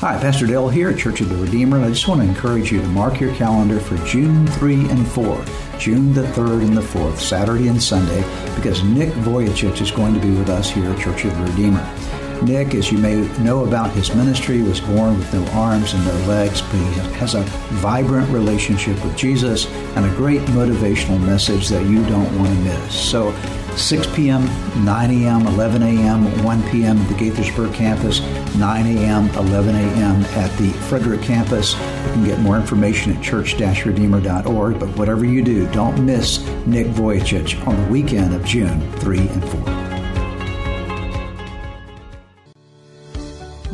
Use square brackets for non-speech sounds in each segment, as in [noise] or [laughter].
Hi, Pastor Dale here at Church of the Redeemer, and I just want to encourage you to mark your calendar for June 3 and 4, June the 3rd and the 4th, Saturday and Sunday, because Nick Vujicic is going to be with us here at Church of the Redeemer. Nick, as you may know about his ministry, was born with no arms and no legs, but he has a vibrant relationship with Jesus and a great motivational message that you don't want to miss. So 6 p.m., 9 a.m., 11 a.m., 1 p.m. at the Gaithersburg campus, 9 a.m., 11 a.m. at the Frederick campus. You can get more information at church-redeemer.org. But whatever you do, don't miss Nick Vujicic on the weekend of June 3 and 4.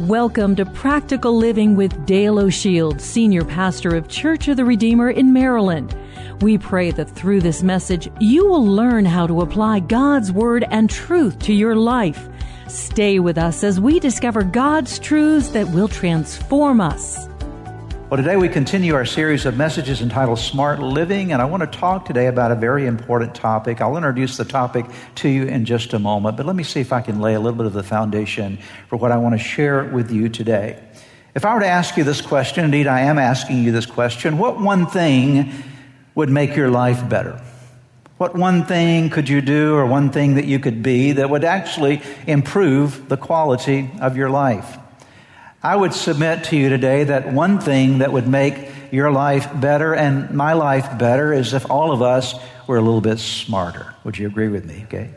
Welcome to Practical Living with Dale O'Shield, Senior Pastor of Church of the Redeemer in Maryland. We pray that through this message, you will learn how to apply God's Word and truth to your life. Stay with us as we discover God's truths that will transform us. Well, today we continue our series of messages entitled Smart Living, and I want to talk today about a very important topic. I'll introduce the topic to you in just a moment, but let me see if I can lay a little bit of the foundation for what I want to share with you today. If I were to ask you this question, indeed I am asking you this question, what one thing would make your life better? What one thing could you do or one thing that you could be that would actually improve the quality of your life? I would submit to you today that one thing that would make your life better and my life better is if all of us were a little bit smarter. Would you agree with me? Okay.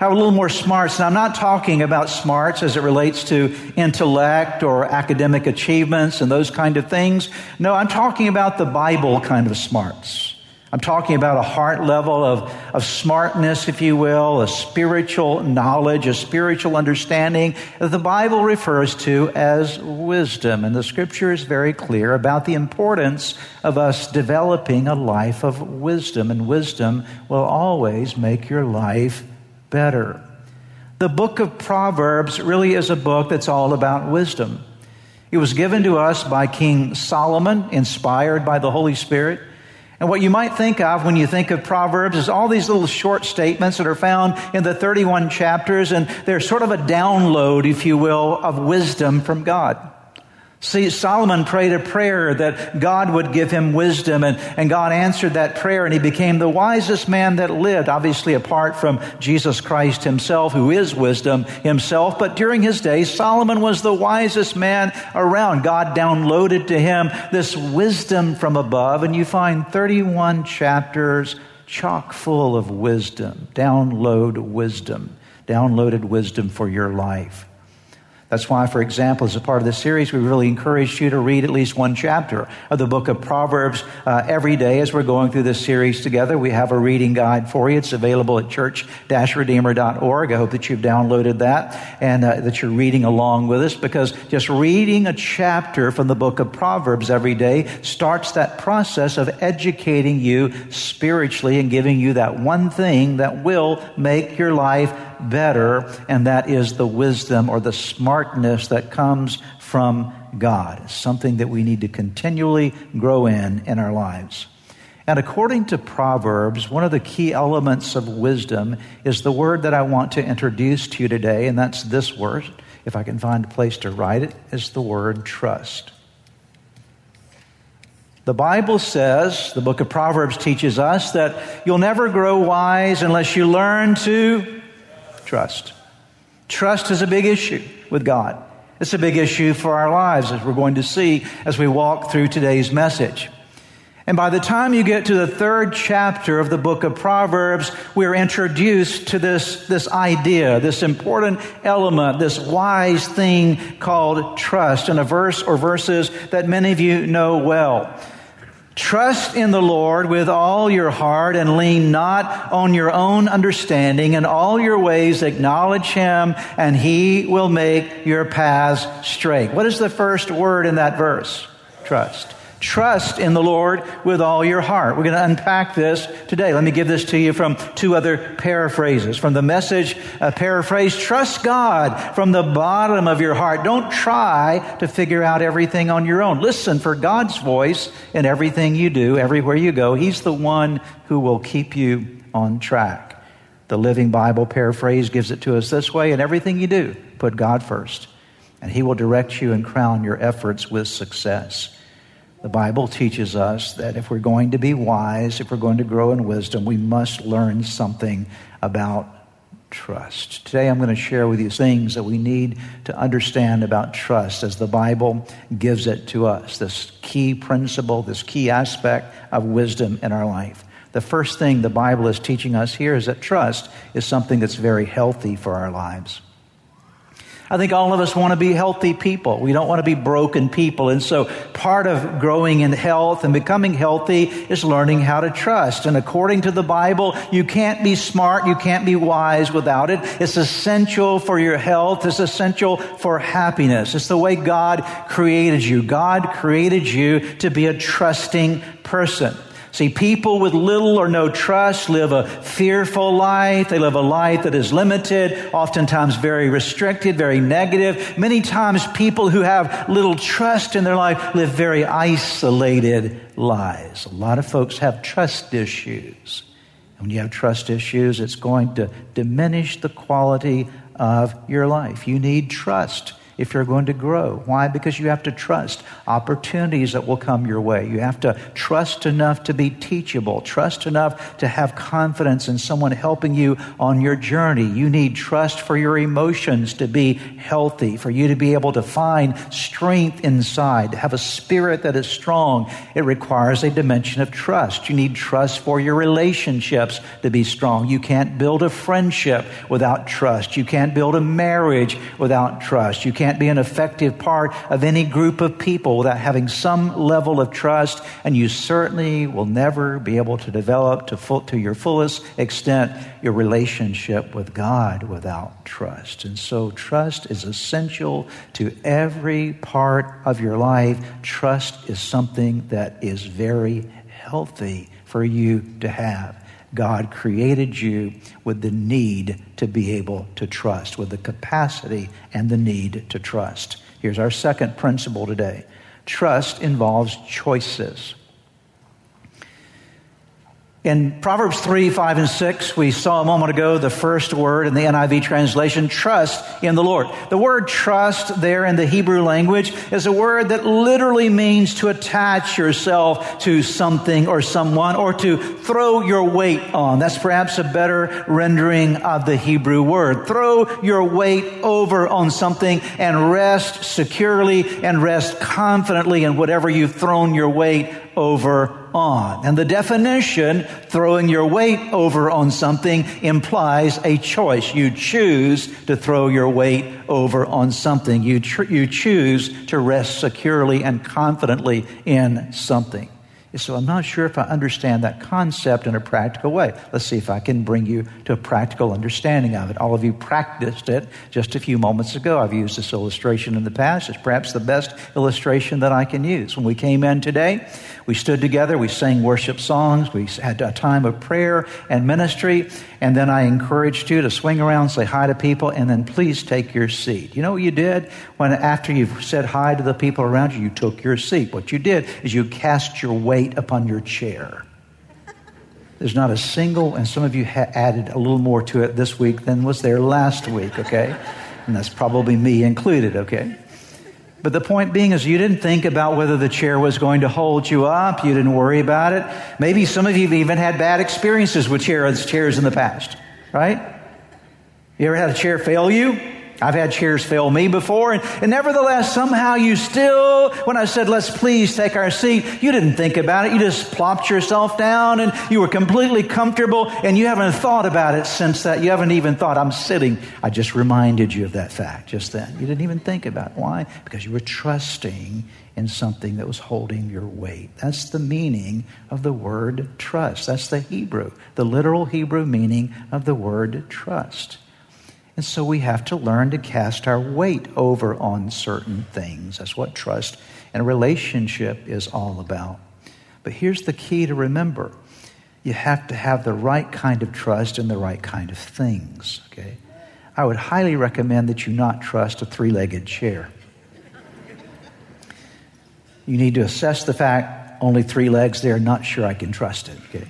Have a little more smarts. And I'm not talking about smarts as it relates to intellect or academic achievements and those kind of things. No, I'm talking about the Bible kind of smarts. I'm talking about a heart level of, of smartness, if you will, a spiritual knowledge, a spiritual understanding that the Bible refers to as wisdom. And the scripture is very clear about the importance of us developing a life of wisdom. And wisdom will always make your life better. The book of Proverbs really is a book that's all about wisdom. It was given to us by King Solomon, inspired by the Holy Spirit. And what you might think of when you think of Proverbs is all these little short statements that are found in the 31 chapters, and they're sort of a download, if you will, of wisdom from God. See, Solomon prayed a prayer that God would give him wisdom, and, and God answered that prayer, and he became the wisest man that lived, obviously apart from Jesus Christ himself, who is wisdom himself. But during his day, Solomon was the wisest man around. God downloaded to him this wisdom from above, and you find 31 chapters chock full of wisdom. Download wisdom. Downloaded wisdom for your life. That's why, for example, as a part of this series, we really encourage you to read at least one chapter of the book of Proverbs uh, every day as we're going through this series together. We have a reading guide for you. It's available at church-redeemer.org. I hope that you've downloaded that and uh, that you're reading along with us because just reading a chapter from the book of Proverbs every day starts that process of educating you spiritually and giving you that one thing that will make your life better, and that is the wisdom or the smartness that comes from God. It's something that we need to continually grow in in our lives. And according to Proverbs, one of the key elements of wisdom is the word that I want to introduce to you today, and that's this word. If I can find a place to write it, is the word trust. The Bible says, the book of Proverbs teaches us that you'll never grow wise unless you learn to Trust. Trust is a big issue with God. It's a big issue for our lives, as we're going to see as we walk through today's message. And by the time you get to the third chapter of the book of Proverbs, we're introduced to this, this idea, this important element, this wise thing called trust, in a verse or verses that many of you know well. Trust in the Lord with all your heart and lean not on your own understanding. In all your ways acknowledge Him and He will make your paths straight. What is the first word in that verse? Trust. Trust in the Lord with all your heart. We're going to unpack this today. Let me give this to you from two other paraphrases. From the message uh, paraphrase, trust God from the bottom of your heart. Don't try to figure out everything on your own. Listen for God's voice in everything you do, everywhere you go. He's the one who will keep you on track. The Living Bible paraphrase gives it to us this way in everything you do, put God first, and He will direct you and crown your efforts with success. The Bible teaches us that if we're going to be wise, if we're going to grow in wisdom, we must learn something about trust. Today I'm going to share with you things that we need to understand about trust as the Bible gives it to us. This key principle, this key aspect of wisdom in our life. The first thing the Bible is teaching us here is that trust is something that's very healthy for our lives. I think all of us want to be healthy people. We don't want to be broken people. And so part of growing in health and becoming healthy is learning how to trust. And according to the Bible, you can't be smart, you can't be wise without it. It's essential for your health. It's essential for happiness. It's the way God created you. God created you to be a trusting person. See, people with little or no trust live a fearful life. They live a life that is limited, oftentimes very restricted, very negative. Many times people who have little trust in their life live very isolated lives. A lot of folks have trust issues. And when you have trust issues, it's going to diminish the quality of your life. You need trust if you're going to grow. Why? Because you have to trust opportunities that will come your way. You have to trust enough to be teachable, trust enough to have confidence in someone helping you on your journey. You need trust for your emotions to be healthy, for you to be able to find strength inside, to have a spirit that is strong. It requires a dimension of trust. You need trust for your relationships to be strong. You can't build a friendship without trust. You can't build a marriage without trust. You can't can't be an effective part of any group of people without having some level of trust, and you certainly will never be able to develop to, full, to your fullest extent your relationship with God without trust. And so, trust is essential to every part of your life. Trust is something that is very healthy for you to have. God created you with the need to be able to trust, with the capacity and the need to trust. Here's our second principle today trust involves choices. In Proverbs 3, 5, and 6, we saw a moment ago the first word in the NIV translation, trust in the Lord. The word trust there in the Hebrew language is a word that literally means to attach yourself to something or someone or to throw your weight on. That's perhaps a better rendering of the Hebrew word. Throw your weight over on something and rest securely and rest confidently in whatever you've thrown your weight over on. And the definition, throwing your weight over on something, implies a choice. You choose to throw your weight over on something. You, tr- you choose to rest securely and confidently in something. So I'm not sure if I understand that concept in a practical way. Let's see if I can bring you to a practical understanding of it. All of you practiced it just a few moments ago. I've used this illustration in the past. It's perhaps the best illustration that I can use. When we came in today, we stood together, we sang worship songs, we had a time of prayer and ministry, and then I encouraged you to swing around, say hi to people, and then please take your seat. You know what you did? When after you've said hi to the people around you, you took your seat. What you did is you cast your weight upon your chair. There's not a single, and some of you ha- added a little more to it this week than was there last week, okay? And that's probably me included, okay? But the point being is you didn't think about whether the chair was going to hold you up. You didn't worry about it. Maybe some of you have even had bad experiences with chairs, chairs in the past, right? You ever had a chair fail you? I've had chairs fail me before, and, and, nevertheless, somehow you still, when I said, let's please take our seat, you didn't think about it. You just plopped yourself down and you were completely comfortable, and you haven't thought about it since that. You haven't even thought, I'm sitting. I just reminded you of that fact just then. You didn't even think about it. Why? Because you were trusting in something that was holding your weight. That's the meaning of the word trust. That's the Hebrew, the literal Hebrew meaning of the word trust. And so we have to learn to cast our weight over on certain things. That's what trust and relationship is all about. But here's the key to remember you have to have the right kind of trust in the right kind of things. Okay? I would highly recommend that you not trust a three legged chair. You need to assess the fact only three legs there, not sure I can trust it. Okay?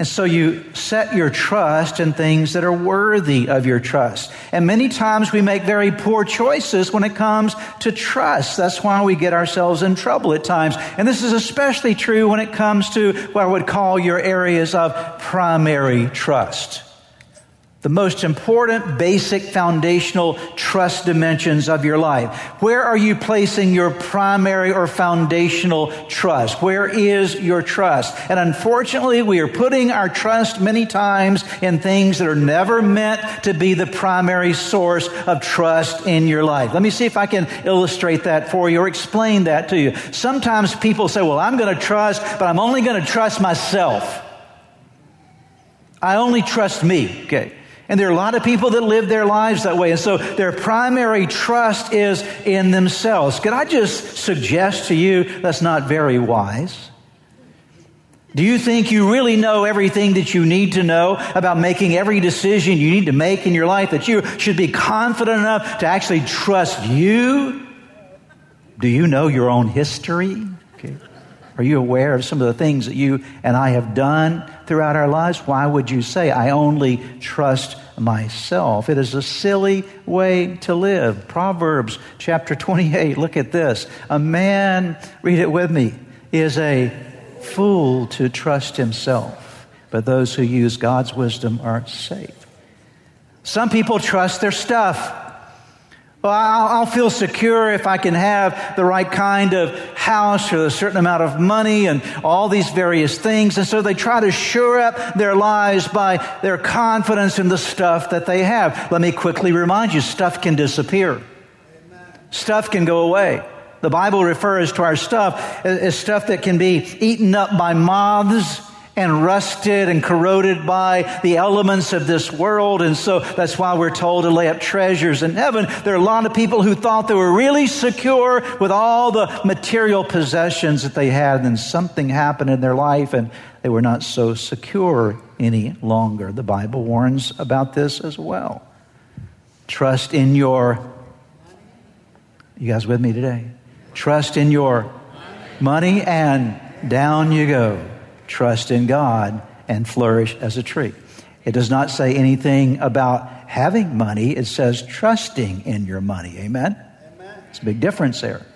And so you set your trust in things that are worthy of your trust. And many times we make very poor choices when it comes to trust. That's why we get ourselves in trouble at times. And this is especially true when it comes to what I would call your areas of primary trust the most important, basic, foundational trust dimensions of your life. Where are you placing your primary or foundational trust? Where is your trust? And unfortunately, we are putting our trust many times in things that are never meant to be the primary source of trust in your life. Let me see if I can illustrate that for you or explain that to you. Sometimes people say, well, I'm going to trust, but I'm only going to trust myself. I only trust me. Okay. And there are a lot of people that live their lives that way. And so their primary trust is in themselves. Could I just suggest to you that's not very wise? Do you think you really know everything that you need to know about making every decision you need to make in your life? That you should be confident enough to actually trust you? Do you know your own history? Okay. Are you aware of some of the things that you and I have done throughout our lives? Why would you say, I only trust myself? It is a silly way to live. Proverbs chapter 28, look at this. A man, read it with me, is a fool to trust himself, but those who use God's wisdom are safe. Some people trust their stuff. Well, I'll, I'll, feel secure if I can have the right kind of house or a certain amount of money and all these various things. And so they try to shore up their lives by their confidence in the stuff that they have. Let me quickly remind you stuff can disappear, Amen. stuff can go away. The Bible refers to our stuff as stuff that can be eaten up by moths and rusted and corroded by the elements of this world. And so that's why we're told to lay up treasures in heaven. There are a lot of people who thought they were really secure with all the material possessions that they had. And then something happened in their life and they were not so secure any longer. The Bible warns about this as well. Trust in your, you guys with me today? Trust in your money and down you go trust in God, and flourish as a tree. It does not say anything about having money, it says trusting in your money. Amen? Amen. It's a big difference there.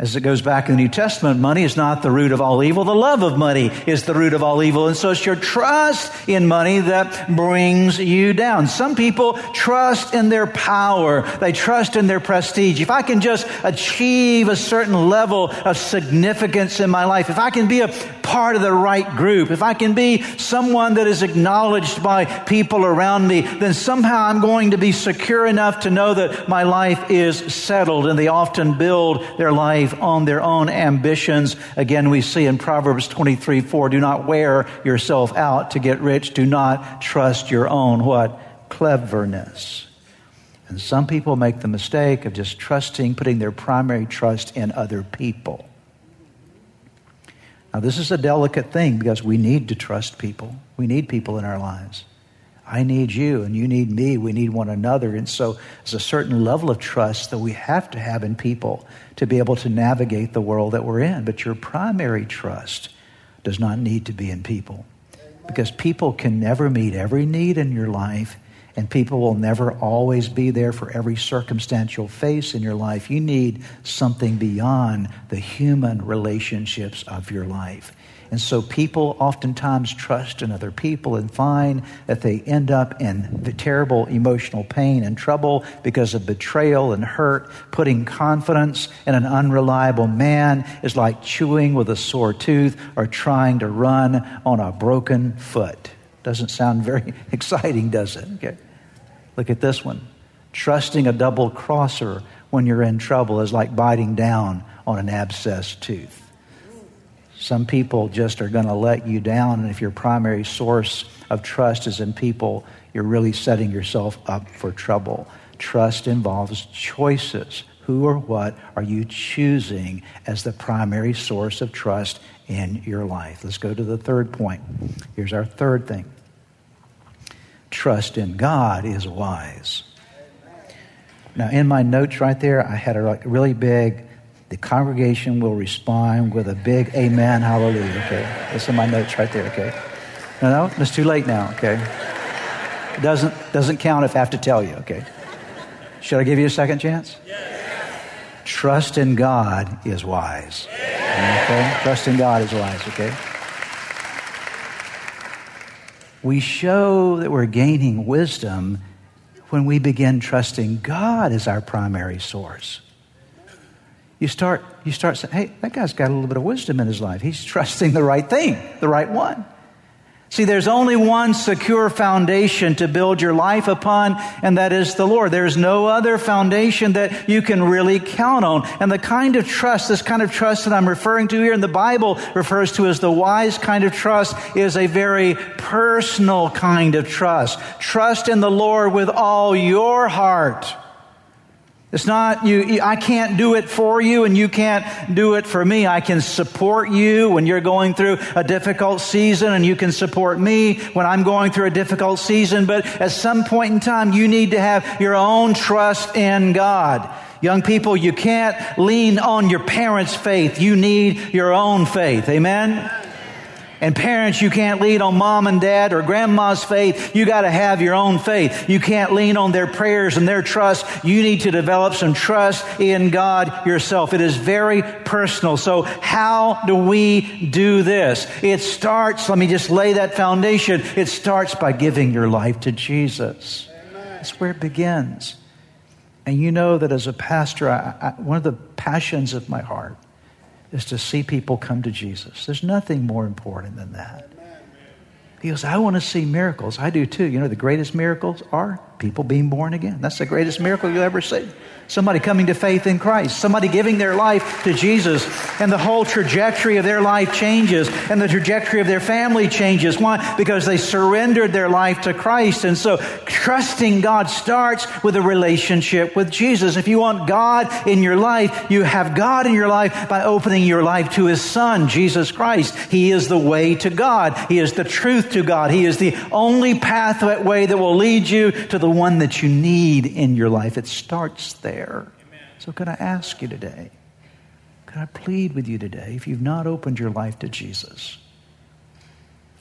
As it goes back in the New Testament, money is not the root of all evil. The love of money is the root of all evil. And so it's your trust in money that brings you down. Some people trust in their power. They trust in their prestige. If I can just achieve a certain level of significance in my life, if I can be a part of the right group, if I can be someone that is acknowledged by people around me, then somehow I'm going to be secure enough to know that my life is settled. And they often build their life on their own ambitions. Again, we see in Proverbs 23 4, do not wear yourself out to get rich. Do not trust your own what? Cleverness. And some people make the mistake of just trusting, putting their primary trust in other people. Now, this is a delicate thing because we need to trust people. We need people in our lives. I need you and you need me. We need one another. And so there's a certain level of trust that we have to have in people to be able to navigate the world that we're in. But your primary trust does not need to be in people because people can never meet every need in your life and people will never always be there for every circumstance you'll face in your life. You need something beyond the human relationships of your life. And so people oftentimes trust in other people and find that they end up in the terrible emotional pain and trouble because of betrayal and hurt. Putting confidence in an unreliable man is like chewing with a sore tooth or trying to run on a broken foot. Doesn't sound very [laughs] exciting, does it? Okay. Look at this one. Trusting a double crosser when you're in trouble is like biting down on an abscessed tooth. Some people just are going to let you down, and if your primary source of trust is in people, you're really setting yourself up for trouble. Trust involves choices. Who or what are you choosing as the primary source of trust in your life? Let's go to the third point. Here's our third thing trust in God is wise. Now, in my notes right there, I had a really big the congregation will respond with a big amen, hallelujah. Okay, that's in my notes right there. Okay, no, no, it's too late now. Okay, it doesn't doesn't count if I have to tell you. Okay, should I give you a second chance? Yes. Trust in God is wise. Okay, trust in God is wise. Okay. We show that we're gaining wisdom when we begin trusting God as our primary source you start, you start saying, hey, that guy's got a little bit of wisdom in his life. He's [laughs] trusting the right thing, the right one. See, there's only one secure foundation to build your life upon, and that is the Lord. There's no other foundation that you can really count on. And the kind of trust, this kind of trust that I'm referring to here in the Bible refers to as the wise kind of trust, is a very personal kind of trust. Trust in the Lord with all your heart it's not you, I can't do it for you and you can't do it for me. I can support you when you're going through a difficult season and you can support me when I'm going through a difficult season. But at some point in time, you need to have your own trust in God. Young people, you can't lean on your parents' faith. You need your own faith. Amen? And parents, you can't lean on mom and dad or grandma's faith. You got to have your own faith. You can't lean on their prayers and their trust. You need to develop some trust in God yourself. It is very personal. So how do we do this? It starts, let me just lay that foundation. It starts by giving your life to Jesus. That's where it begins. And you know that as a pastor, I, I, one of the passions of my heart is to see people come to Jesus. There's nothing more important than that. He goes, I want to see miracles. I do too. You know, the greatest miracles are people being born again. That's the greatest miracle you'll ever see. Somebody coming to faith in Christ, somebody giving their life to Jesus, and the whole trajectory of their life changes, and the trajectory of their family changes. Why? Because they surrendered their life to Christ. And so, trusting God starts with a relationship with Jesus. If you want God in your life, you have God in your life by opening your life to His Son, Jesus Christ. He is the way to God, He is the truth to God, He is the only pathway that will lead you to the the one that you need in your life. It starts there. Amen. So, can I ask you today? Can I plead with you today if you've not opened your life to Jesus?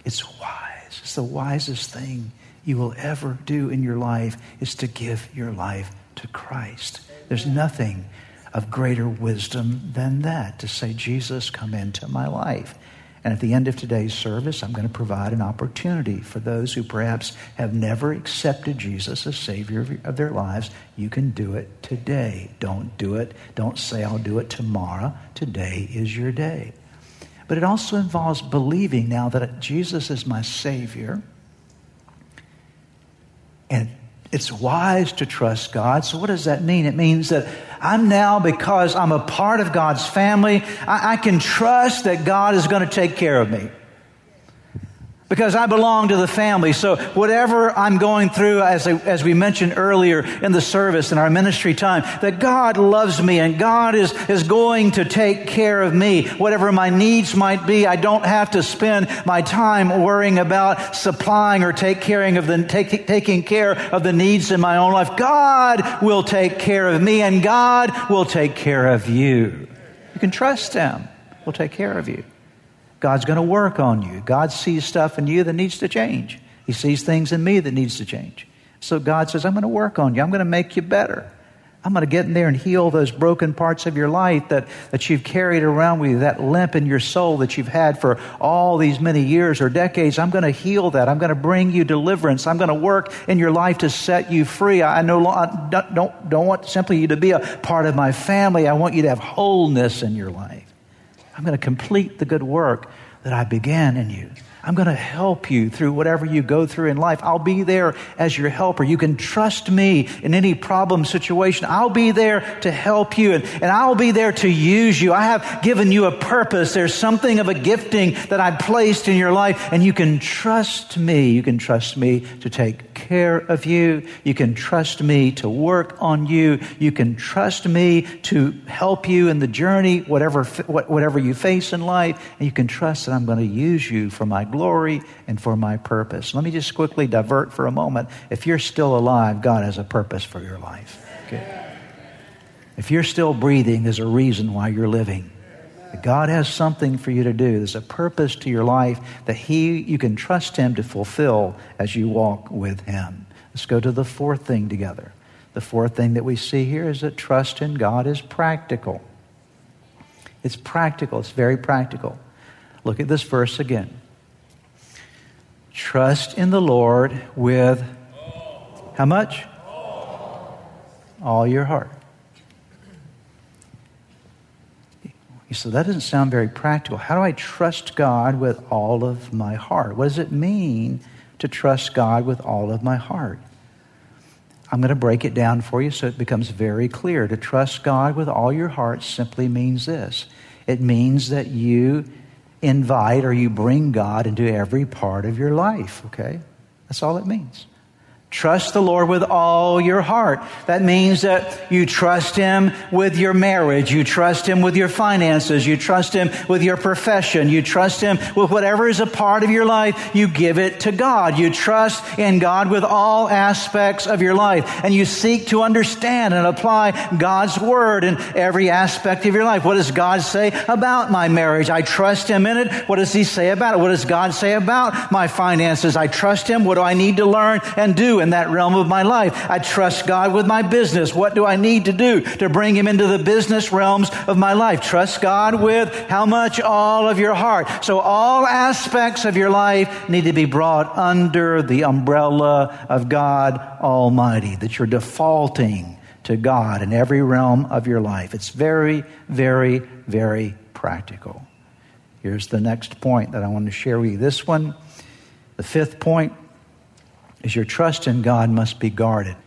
It's wise. It's the wisest thing you will ever do in your life is to give your life to Christ. There's nothing of greater wisdom than that to say, Jesus, come into my life. And at the end of today's service, I'm going to provide an opportunity for those who perhaps have never accepted Jesus as Savior of their lives. You can do it today. Don't do it. Don't say, I'll do it tomorrow. Today is your day. But it also involves believing now that Jesus is my Savior. And it's wise to trust God. So, what does that mean? It means that I'm now, because I'm a part of God's family, I, I can trust that God is going to take care of me because I belong to the family. So whatever I'm going through, as, I, as we mentioned earlier in the service in our ministry time, that God loves me and God is, is going to take care of me. Whatever my needs might be, I don't have to spend my time worrying about supplying or take caring of the, take, taking care of the needs in my own life. God will take care of me and God will take care of you. You can trust Him. Will take care of you. God's going to work on you. God sees stuff in you that needs to change. He sees things in me that needs to change. So God says, I'm going to work on you. I'm going to make you better. I'm going to get in there and heal those broken parts of your life that, that you've carried around with you, that limp in your soul that you've had for all these many years or decades. I'm going to heal that. I'm going to bring you deliverance. I'm going to work in your life to set you free. I no I don't, don't want simply you to be a part of my family. I want you to have wholeness in your life. I'm going to complete the good work that I began in you. I'm going to help you through whatever you go through in life. I'll be there as your helper. You can trust me in any problem situation. I'll be there to help you and, and I'll be there to use you. I have given you a purpose. There's something of a gifting that I've placed in your life and you can trust me. You can trust me to take care of you. You can trust me to work on you. You can trust me to help you in the journey, whatever, whatever you face in life. And you can trust that I'm going to use you for my glory and for my purpose. Let me just quickly divert for a moment. If you're still alive, God has a purpose for your life. Okay? If you're still breathing, there's a reason why you're living. God has something for you to do. There's a purpose to your life that He you can trust Him to fulfill as you walk with Him. Let's go to the fourth thing together. The fourth thing that we see here is that trust in God is practical. It's practical, it's very practical. Look at this verse again. Trust in the Lord with how much? All your heart. Said, that doesn't sound very practical. How do I trust God with all of my heart? What does it mean to trust God with all of my heart? I'm going to break it down for you so it becomes very clear. To trust God with all your heart simply means this it means that you invite or you bring God into every part of your life, okay? That's all it means. Trust the Lord with all your heart. That means that you trust Him with your marriage. You trust Him with your finances. You trust Him with your profession. You trust Him with whatever is a part of your life. You give it to God. You trust in God with all aspects of your life. And you seek to understand and apply God's Word in every aspect of your life. What does God say about my marriage? I trust Him in it. What does He say about it? What does God say about my finances? I trust Him. What do I need to learn and do? In that realm of my life. I trust God with my business. What do I need to do to bring Him into the business realms of my life? Trust God with how much? All of your heart. So all aspects of your life need to be brought under the umbrella of God Almighty, that you're defaulting to God in every realm of your life. It's very, very, very practical. Here's the next point that I want to share with you. This one, the fifth point, is your trust in God must be guarded.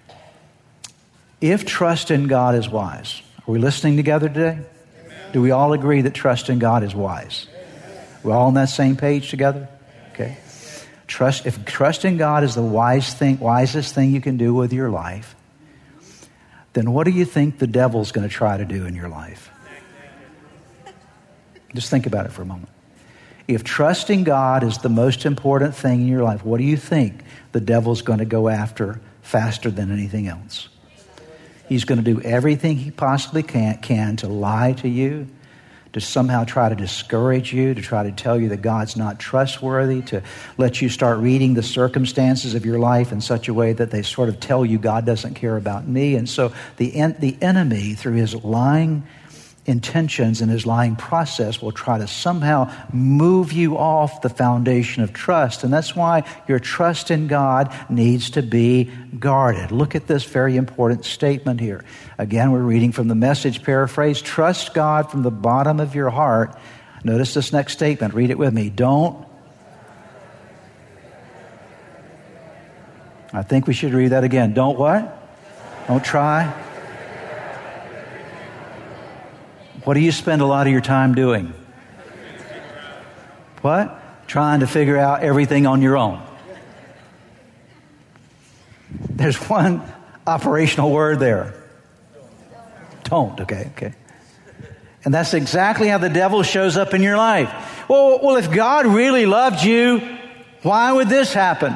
If trust in God is wise, are we listening together today? Amen. Do we all agree that trust in God is wise? We're all on that same page together? Okay. Trust if trust in God is the wise thing, wisest thing you can do with your life, then what do you think the devil's going to try to do in your life? Just think about it for a moment. If trusting God is the most important thing in your life, what do you think the devil's going to go after faster than anything else? He's going to do everything he possibly can, can to lie to you, to somehow try to discourage you, to try to tell you that God's not trustworthy, to let you start reading the circumstances of your life in such a way that they sort of tell you God doesn't care about me. And so the, en- the enemy, through his lying intentions and his lying process will try to somehow move you off the foundation of trust. And that's why your trust in God needs to be guarded. Look at this very important statement here. Again, we're reading from the message paraphrase Trust God from the bottom of your heart. Notice this next statement. Read it with me. Don't. I think we should read that again. Don't what? Don't try What do you spend a lot of your time doing? What? Trying to figure out everything on your own. There's one operational word there. Don't, okay, okay. And that's exactly how the devil shows up in your life. Well, well, if God really loved you, why would this happen?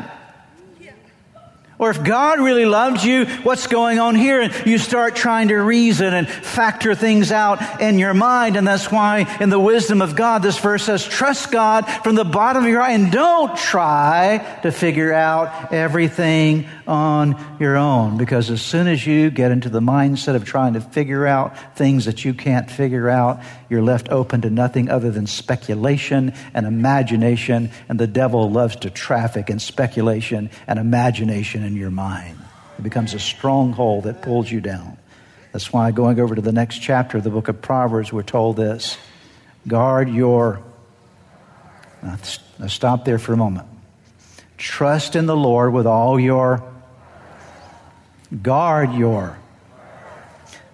Or if God really loves you, what's going on here? And you start trying to reason and factor things out in your mind. And that's why in the wisdom of God, this verse says, trust God from the bottom of your heart and don't try to figure out everything on your own. Because as soon as you get into the mindset of trying to figure out things that you can't figure out, you're left open to nothing other than speculation and imagination. And the devil loves to traffic in speculation and imagination in your mind. It becomes a stronghold that pulls you down. That's why going over to the next chapter of the book of Proverbs, we're told this guard your. Now, stop there for a moment. Trust in the Lord with all your. Guard your.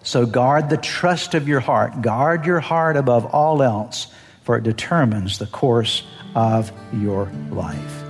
So guard the trust of your heart. Guard your heart above all else, for it determines the course of your life.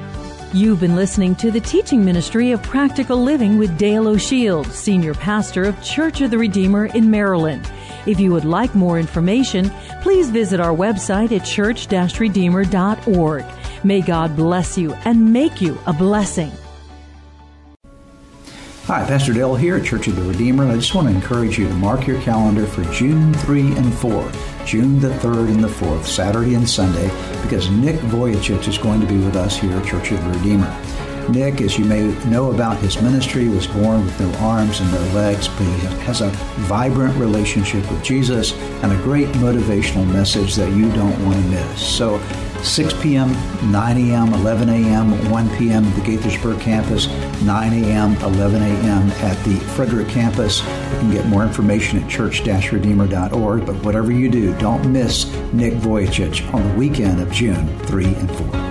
You've been listening to the teaching ministry of practical living with Dale O'Shield, senior pastor of Church of the Redeemer in Maryland. If you would like more information, please visit our website at church-redeemer.org. May God bless you and make you a blessing. Hi, Pastor Dale here at Church of the Redeemer. I just want to encourage you to mark your calendar for June 3 and 4, June the 3rd and the 4th, Saturday and Sunday, because Nick Vujicic is going to be with us here at Church of the Redeemer. Nick, as you may know about his ministry, was born with no arms and no legs, but he has a vibrant relationship with Jesus and a great motivational message that you don't want to miss. So 6 p.m., 9 a.m., 11 a.m., 1 p.m. at the Gaithersburg campus, 9 a.m., 11 a.m. at the Frederick campus. You can get more information at church-redeemer.org. But whatever you do, don't miss Nick Vujicic on the weekend of June 3 and 4.